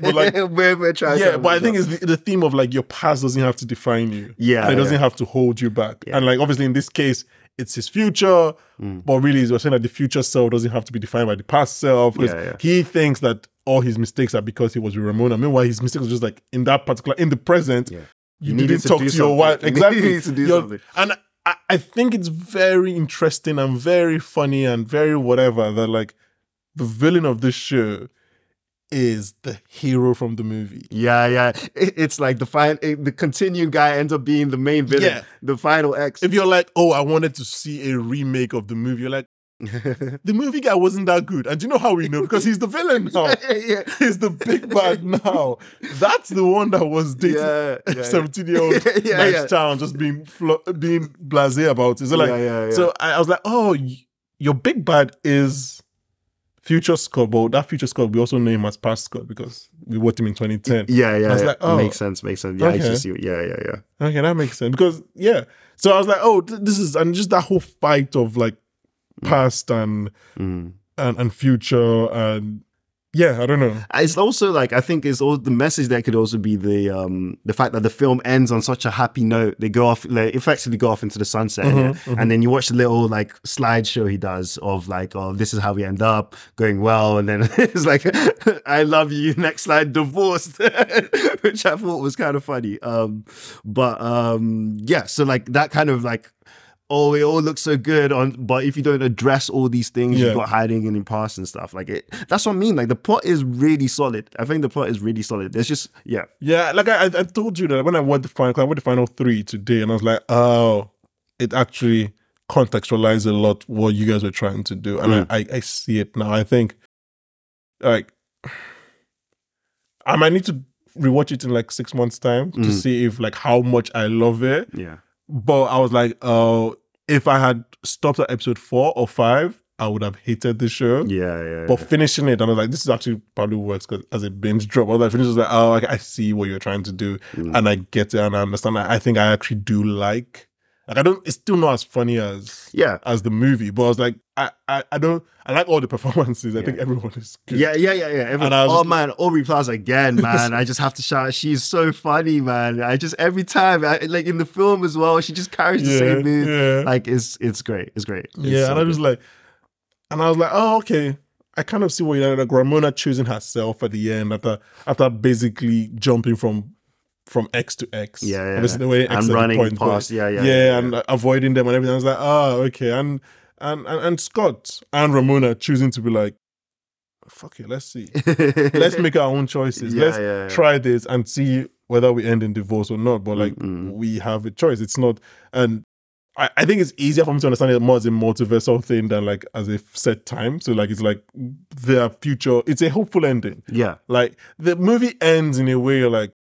but like- we're, we're trying. yeah. But I think it's the, the theme of like your past doesn't have to define you. Yeah, and it doesn't yeah. have to hold you back. Yeah. And like obviously in this case. It's his future, Mm. but really, we're saying that the future self doesn't have to be defined by the past self. Because Yeah, he thinks that all his mistakes are because he was with Ramona. Meanwhile, his mistakes was just like in that particular, in the present, you, You needed didn't to talk to your something. wife. [LAUGHS] You Exactly. to do You're- something. And I, I think it's very interesting and very funny and very whatever that like the villain of this show is the hero from the movie. Yeah, yeah. It- It's like the fine, the continuing guy ends up being the main villain, Yeah. the final X. If you're like, oh, I wanted to see a remake of the movie, you're like, the movie guy wasn't that good. And do you know how we know? Because he's the villain [LAUGHS] now. yeah, He's the big bad now. That's the one that was dating yeah, yeah, [LAUGHS] [LAUGHS] yeah. 17 year old Yeah, nice yeah. child just being flo- being blasé about it. So like, Yeah, yeah, yeah. so I, I was like, oh, your big bad is future Scott, but that future Scott we also know him as past Scott because we watched him in 2010. Yeah, yeah. I was yeah. like, oh. makes sense, makes sense. Yeah, I Okay. just see. Yeah, yeah, yeah. Okay, that makes sense because yeah. So I was like, oh, th- this is and just that whole fight of like past and Mm. and and future and yeah, I don't know. It's also like I think it's all the message that could also be the um the fact that the film ends on such a happy note. They go off, like, effectively go off into the sunset, Mm-hmm, and then you watch the little like slideshow he does of like, oh, this is how we end up going well, and then [LAUGHS] it's like, [LAUGHS] I love you. [LAUGHS] Next slide, divorced, which I thought was kind of funny. Um, but um, yeah, so like that kind of like. Oh, it all looks so good on, but if you don't address all these things Yeah. you've got hiding in your past and stuff, like it, that's what I mean. Like the plot is really solid. I think the plot is really solid. There's just, yeah, Yeah, like I, I told you that when I watched the final, I watched the final three today, and I was like, oh, it actually contextualized a lot what you guys were trying to do, and Mm. I, I, I see it now. I think, like, I might need to rewatch it in like six months' time to Mm. see if like how much I love it. yeah, But I was like, oh, if I had stopped at episode four or five, I would have hated the show. yeah, yeah. But finishing it, I was like, this is actually probably works because as a binge drop. I was like, finish, I was like, oh, I see what you're trying to do, Mm. and I get it, and I understand. I I think I actually do like. Like I don't. It's still not as funny as yeah. as the movie, but I was like, I I, I don't. I like all the performances. I think everyone is good. Yeah, yeah, yeah, yeah. Every- And I was oh just- man, Aubrey Plaza again, [LAUGHS] man. I just have to shout. She's so funny, man. I just every time, I, like in the film as well, she just carries the Yeah, same mood. yeah. Like it's it's great. It's great. It's yeah, so and I was like, and I was like, oh, okay. I kind of see what you're like Ramona choosing herself at the end after after basically jumping from from X to X. Yeah, yeah. Obviously the way X And running point past, yeah, yeah, yeah, yeah, and avoiding them and everything. I was like, oh, okay, and and and, and Scott and Ramona choosing to be like, fuck it, let's see, [LAUGHS] let's make our own choices. Yeah, let's yeah, try this and see whether we end in divorce or not. But like, Mm-mm. we have a choice. It's not and. I, I think it's easier for me to understand it more as a multiversal thing than like as a set time. So like it's like their future. It's a hopeful ending. yeah, Like the movie ends in a way like,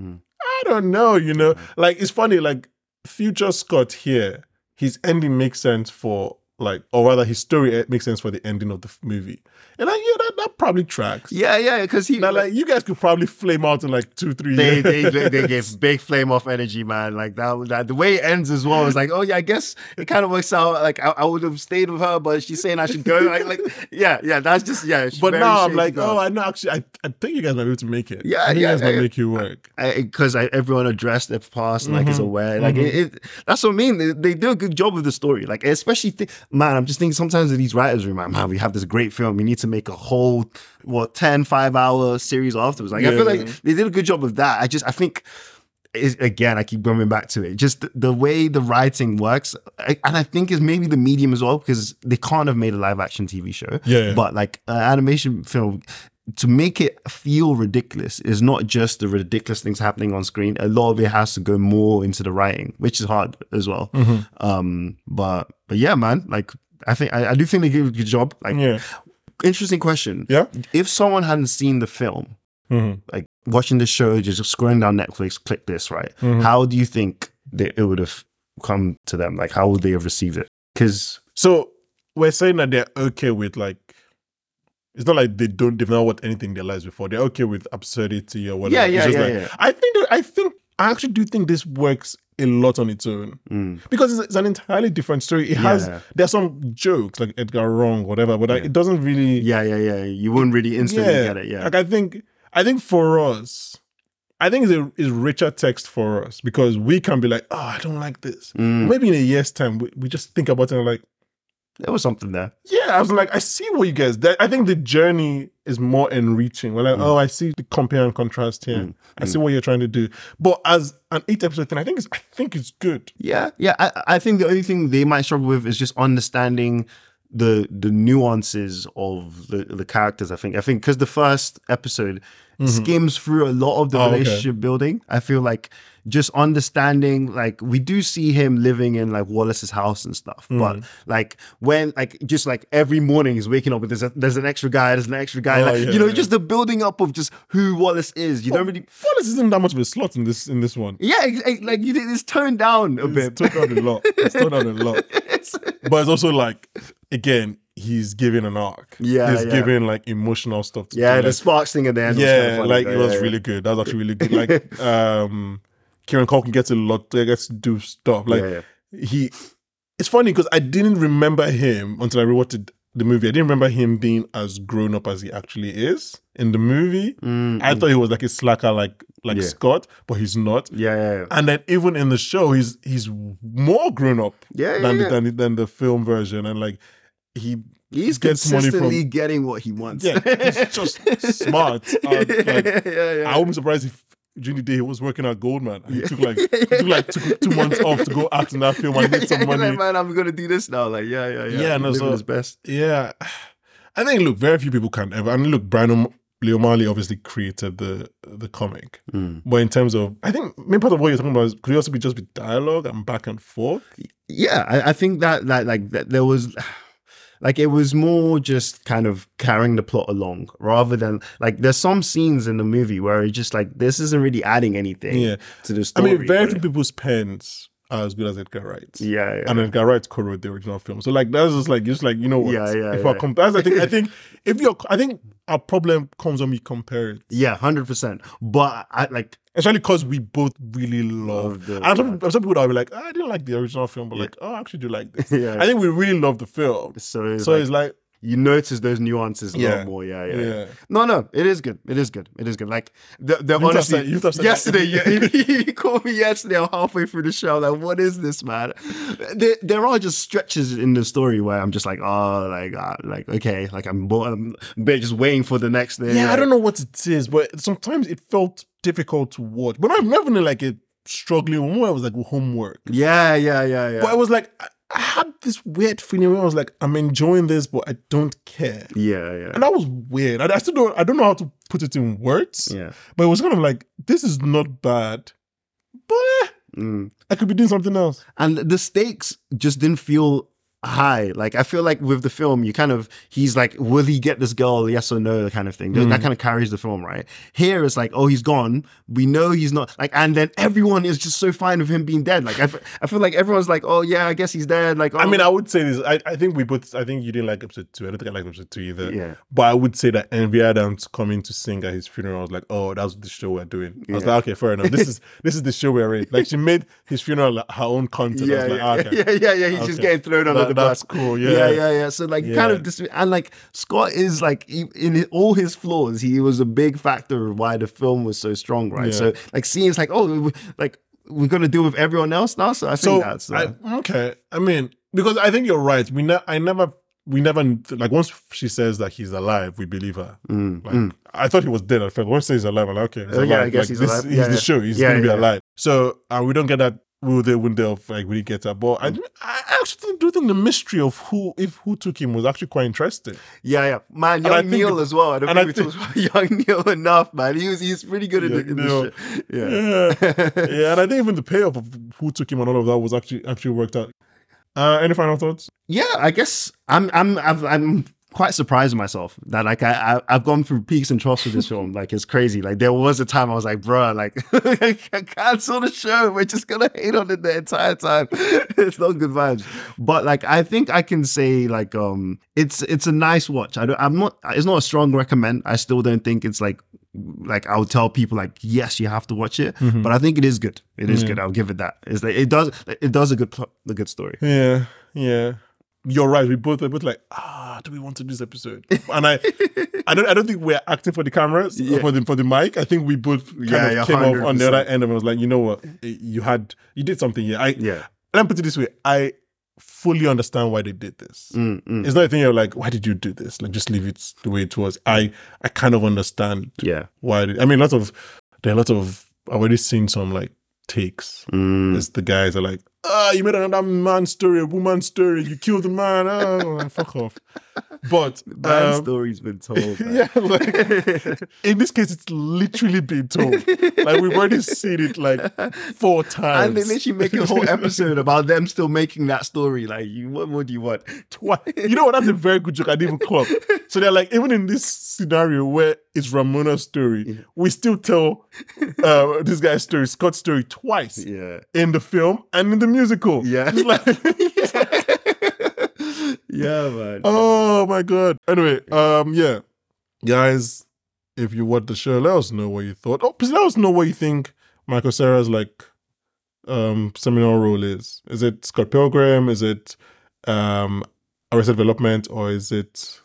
Mm. I don't know, you know. Like it's funny. Like future Scott here, his ending makes sense for like, or rather, his story eh, makes sense for the ending of the movie. And like, yeah, that, that probably tracks. yeah, yeah. Because he Now, like you guys could probably flame out in like two, three they, years. they they they [LAUGHS] gave big flame off energy, man. Like that, that the way it ends as well is like, oh yeah, I guess it kind of works out. Like I, I would have stayed with her, but she's saying I should go. Like, like yeah, yeah. That's just yeah. but now I'm like, girl. oh, I know. Actually, I, I think you guys might be able to make it. Yeah, I think yeah, you guys might yeah. make you work. because everyone addressed their past and like Mm-hmm. is aware. Like it, it, that's what I mean. They, they do a good job with the story. Like especially, th- man, I'm just thinking sometimes in these writers' room, like, man, we have this great film. We need to make a whole, what, 10, five hour series afterwards. Like, I feel like they did a good job of that. I just, I think, is again, I keep coming back to it. Just the, the way the writing works, I, and I think is maybe the medium as well because they can't have made a live action TV show. Yeah, yeah. But like an animation film, to make it feel ridiculous is not just the ridiculous things happening on screen. A lot of it has to go more into the writing, which is hard as well. Mm-hmm. Um, but but yeah, man, like I think I, I do think they did a good job. Like, Yeah. interesting question. Yeah. If someone hadn't seen the film, Mhm. like watching the show, just scrolling down Netflix, click this, right? Mm-hmm. How do you think that it would have come to them? Like, how would they have received it? Because So we're saying that they're okay with like it's not like they don't they've not watched anything in their lives before. They're okay with absurdity or whatever. Yeah, It's yeah, just yeah, like- yeah. I think that I think I actually do think this works a lot on its own Mm. because it's, it's an entirely different story. It has Yeah. there's some jokes like Edgar Wrong, whatever, but like, it doesn't really. yeah, yeah, yeah, you wouldn't really instantly get it. Yeah, Like I think I think for us, I think it's a is richer text for us because we can be like, oh, I don't like this. Mm. Maybe in a year's time, we, we just think about it and like, there was something there. yeah, I was like, I see what you guys. I think the journey is more enriching. We're like, mm. oh, I see the compare and contrast here. Mm. I see mm. what you're trying to do. But as an eight episode thing, I think it's I think it's good. Yeah, yeah. I, I think the only thing they might struggle with is just understanding the the nuances of the the characters. I think I think because the first episode mm-hmm. skims through a lot of the Mm-hmm. Oh, okay. relationship building. I feel like just understanding like we do see him living in like Wallace's house and stuff, Mm. but like when like just like every morning he's waking up and there's a, there's an extra guy, there's an extra guy, Oh, like yeah, you know, yeah. just the building up of just who Wallace is. You don't really. Wallace isn't that much of a slot in this in this one. Yeah, ex- like you it's toned down a bit. It's toned down a lot. It's toned down a lot. [LAUGHS] But it's also like again, he's giving an arc. Yeah, he's yeah. giving like emotional stuff. To Yeah, the like, sparks thing at the end. was yeah, like it was yeah, really good. That was actually really good. Like [LAUGHS] um Kieran Culkin gets a lot gets to do stuff. Like Yeah, he it's funny because I didn't remember him until I rewatched the movie. I didn't remember him being as grown up as he actually is in the movie. Mm, I thought he was like a slacker like like Yeah. Scott, but he's not. yeah, yeah, yeah. And then even in the show, he's he's more grown up Yeah, than yeah, the, than the, than the film version, and like he He's gets money from- getting what he wants. yeah he's just [LAUGHS] smart. [LAUGHS] Like, yeah, yeah. I wouldn't be surprised if during the day he was working at Goldman. And he took like he took like two, two months off to go act in that film and get some [LAUGHS] Like, money. man, I'm gonna do this now. Like, yeah, yeah, yeah. Yeah, no, so- his best. Yeah, [SIGHS] I think look, very few people can ever. I mean, look, Brian O'M- Lee obviously created the the comic, Mm. but in terms of, I think main part of what you're talking about is could it also be just be dialogue and back and forth. Yeah, I, I think that that like that there was like it was more just kind of carrying the plot along rather than like there's some scenes in the movie where it's just like this isn't really adding anything Yeah. to the story. I mean, very few people's pens are as good as Edgar Wright's. yeah, yeah. And Edgar Wright co-wrote the original film, so like that's just like just like you know what? Yeah, yeah, If yeah. I compare, I think I think if you're, I think our problem comes when we compare it, yeah, hundred percent. But I like especially because we both really love. The- and some, some people are like, "Ah, I didn't like the original film, but like, oh, I actually do like this. [LAUGHS] Yeah. I think we really love the film, so it's so like, it's like, you notice those nuances a Yeah. lot more. Yeah, yeah, yeah. No, no, it is good. It is good. It is good. Like the, the have honestly, said- you yesterday, yeah, [LAUGHS] he, he called me yesterday. I'm halfway through the show. Like, what is this, man? There, there are just stretches in the story where I'm just like, oh, like, uh, like, okay, like I'm, bo- I'm just waiting for the next thing. Yeah, I don't know what it is, but sometimes it felt difficult to watch. But I'm never like a struggling more. I was like homework. Yeah, yeah, yeah, yeah. But I was like, had this weird feeling where I was like, I'm enjoying this, but I don't care. yeah, yeah, And that was weird. I, I still don't I don't know how to put it in words. yeah. But it was kind of like, this is not bad. But eh, Mm. I could be doing something else. and the stakes just didn't feel high. Like I feel like with the film, you kind of he's like, will he get this girl? Yes or no, kind of thing. Mm. That kind of carries the film, right? Here it's like, oh, he's gone. We know he's not like, and then everyone is just so fine with him being dead. Like I, f- I feel like everyone's like, oh yeah, I guess he's dead. Like, oh, I mean, I would say this. I, I think we both. I think you didn't like episode two. I don't think I liked episode two either. Yeah. But I would say that Envy Adams coming to sing at his funeral. I was like, oh, that's the show we're doing. I was Yeah. like, okay, fair enough. This is [LAUGHS] this is the show we're in. Like she made his funeral like, her own content. I yeah, was like, yeah, ah, okay. [LAUGHS] yeah, yeah, yeah. He's just getting thrown under That- the that's cool. Yeah. Yeah. yeah, yeah, So like, kind of dis- and like Scott is like he- in all his flaws, he was a big factor of why the film was so strong, right? Yeah. So like, seeing it's like, oh, like we're gonna deal with everyone else now. So I think So that's uh, I, okay. I mean, because I think you're right. We ne- I never we never like once she says that he's alive, we believe her. Mm, Like mm. I thought he was dead at first. Once she says he's alive, I'm like, okay, he's Oh, yeah, I guess Like, he's this, alive. He's Yeah, the yeah. show. He's Yeah, gonna be alive. So uh, we don't get that win they of like when he get that. But I, I actually do think the mystery of who if who took him was actually quite interesting. Yeah, yeah, man. Young Neil it- as well. I don't I think we talked about [LAUGHS] Young Neil enough, man. He was he's pretty good in the, in Neil. the. Yeah. Yeah. [LAUGHS] yeah, and I think even the payoff of who took him and all of that was actually actually worked out. Uh, any final thoughts? Yeah, I guess I'm I'm I've, I'm quite surprised myself that like I, I I've gone through peaks and troughs with this film. Like it's crazy. Like there was a time I was like, bruh, like [LAUGHS] cancel the show. We're just gonna hate on it the entire time. [LAUGHS] it's not good vibes. But like I think I can say like um it's it's a nice watch. I don't I'm not it's not a strong recommend. I still don't think it's like like I'll tell people like yes you have to watch it. But I think it is good. It is good. I'll give it that. It's like it does it does a good a good story. Yeah, yeah. You're right. We both were both like, ah, do we want to do this episode? And I, I don't, I don't think we're acting for the cameras Yeah. for the for the mic. I think we both kind Yeah, of came off on the other end and was like, you know what, you had, you did something here. I, Yeah. let me put it this way: I fully understand why they did this. Mm, mm. It's not a thing you're like, why did you do this? Like, just leave it the way it was. I, I kind of understand Yeah. why. They, I mean, lots of there are lots of. I've already seen some like takes. Mm. It's the guys are like, ah, you made another man story, a woman story, you killed the man. Oh, fuck off. [LAUGHS] But [LAUGHS] Bad um, story's been told. [LAUGHS] man. yeah, like, in this case, it's literally been told. Like we've already seen it like four times. and they literally make a whole episode about them still making that story. Like, you, what more do you want? [LAUGHS] Twi- You know what? That's a very good joke. I didn't even clock. So they're like, even in this scenario where it's Ramona's story, we still tell uh, this guy's story, Scott's story, twice Yeah. in the film and in the musical. Yeah. It's like, Yeah, man. oh my god. Anyway, um, yeah, guys, if you watch the show, let us know what you thought. Oh, please let us know what you think Michael Cera's like um seminal role is. Is it Scott Pilgrim? Is it um Arrested Development, or is it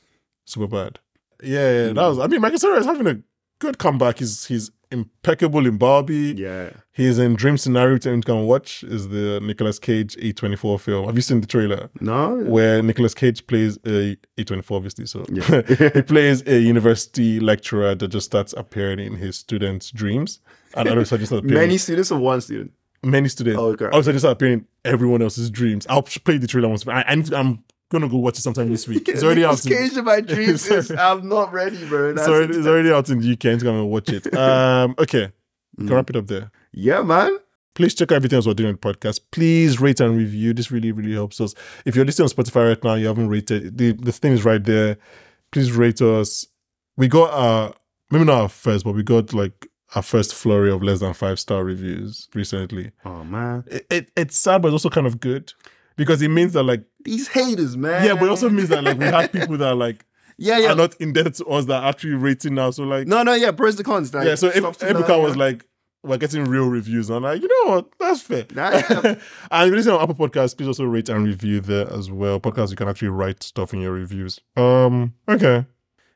Superbad? Yeah, yeah, that was. I mean, Michael Sarah is having a good comeback. He's he's impeccable in Barbie. Yeah. He's in Dream Scenario to can watch. Is the Nicolas Cage A24 film? Have you seen the trailer? No? where Nicolas Cage plays a A24, obviously. So Yeah. [LAUGHS] he [LAUGHS] plays a university lecturer that just starts appearing in his students' dreams. And all of a sudden, just appearing Many students or one student? many students. Oh, okay. All of a sudden, just appearing in everyone else's dreams. I'll play the trailer once. I, I I'm gonna go watch it sometime this week. It's [LAUGHS] already out. Cage in my dreams [LAUGHS] is, I'm not ready, bro. it's, That's already, it's already out in the UK. I'm gonna watch it. [LAUGHS] Um, okay, Mm. can wrap it up there. Yeah, man. Please check out everything else we're doing on the podcast. Please rate and review. This really, really helps us. If you're listening on Spotify right now, you haven't rated, the, the thing is right there. Please rate us. We got our, maybe not our first, but we got like our first flurry of less than five star reviews recently. Oh, man. It, it, it's sad, but it's also kind of good because it means that like, These haters, man. yeah, but it also means that like we have people that are like, [LAUGHS] Yeah, yeah. are not indebted to us that are actually rating now. So like, No, no, yeah. Pros and cons. Like, yeah, so if stuff to Ebuka was like, we're getting real reviews. I'm like, you know what? That's fair. Nah, yeah. [LAUGHS] and listen on Apple Podcasts, please also rate and review there as well. Podcasts, you can actually write stuff in your reviews. Um, okay.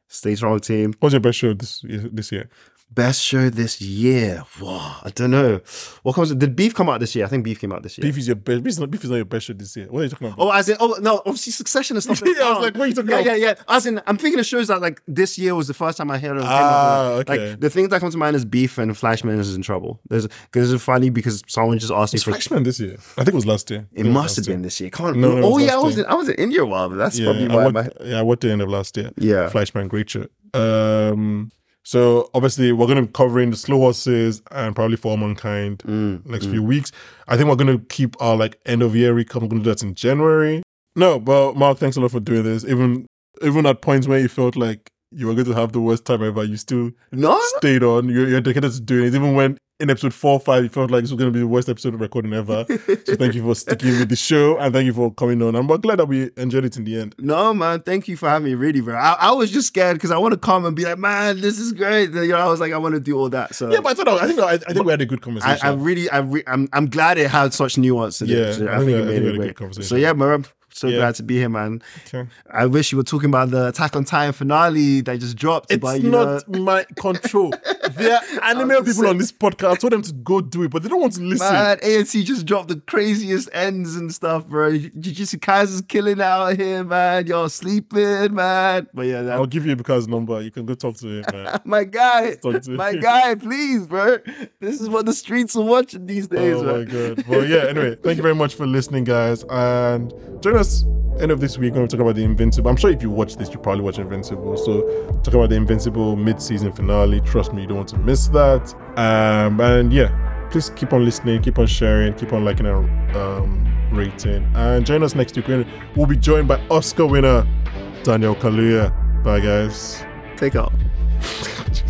Stay strong, team. What's your best show this this year? Best show this year. Wow, I don't know. What comes? Did Beef come out this year? I think Beef came out this year. Beef is your best. Beef is not, beef is not your best show this year. What are you talking about? Oh, as in, oh no, obviously Succession and stuff. [LAUGHS] Yeah, I was like, what are you talking yeah, about? Yeah, yeah, As in, I'm thinking of shows that like this year was the first time I heard of. Ah, of, okay. Like the things that come to mind is Beef and Fleishman is in trouble. There's because it's funny because someone just asked me for. Fleishman this year. I think it was last year. I It must have last year. been this year. Can't. No, no, oh yeah, I was in, I was in India a while, but that's Yeah, probably I why. my, yeah, I the end of last year. Yeah. Fleishman, great show. Um, so obviously we're going to be covering the slow horses and probably for all mankind Mm, next few weeks. I think we're going to keep our like end of year recap. We're going to do that in January. No, but Mark, thanks a lot for doing this. Even even at points where you felt like you were going to have the worst time ever, you still no, stayed on. You're, you're dedicated to doing it. Even when in episode four or five, it felt like this was going to be the worst episode of recording ever. so thank you for sticking with the show and thank you for coming on. I'm glad that we enjoyed it in the end. No, man. Thank you for having me. Really, bro. I, I was just scared because I want to come and be like, man, this is great. You know, I was like, I want to do all that. So Yeah, but I thought I think I, I think we had a good conversation. I really, I re- I'm, I'm glad it had such nuance in Yeah, it. So I I, think think we- it made a good great. conversation. So yeah, man. So Yeah. glad to be here, man. Okay. I wish you were talking about the Attack on Titan finale that just dropped. It's but you not know, [LAUGHS] my control. There are [LAUGHS] anime people on this podcast. I told them to go do it, but they don't want to listen. man, ANC just dropped the craziest ends and stuff, bro. Jujutsu Kaisen's killing out here, man. Y'all sleeping, man. But yeah, that, I'll give you Ebuka's number. You can go talk to him, [LAUGHS] man. my guy, my him. guy, please, bro. This is what the streets are watching these days, Oh man. my god. Well, yeah. Anyway, thank you very much for listening, guys, and join us end of this week when we talk about the Invincible. I'm sure if you watch this, you probably watch Invincible. So talk about the Invincible mid-season finale. Trust me, you don't want to miss that. Um, and yeah, please keep on listening, keep on sharing, keep on liking and um, rating, and join us next week. We'll be joined by Oscar winner Daniel Kaluuya. Bye, guys. Take off. [LAUGHS]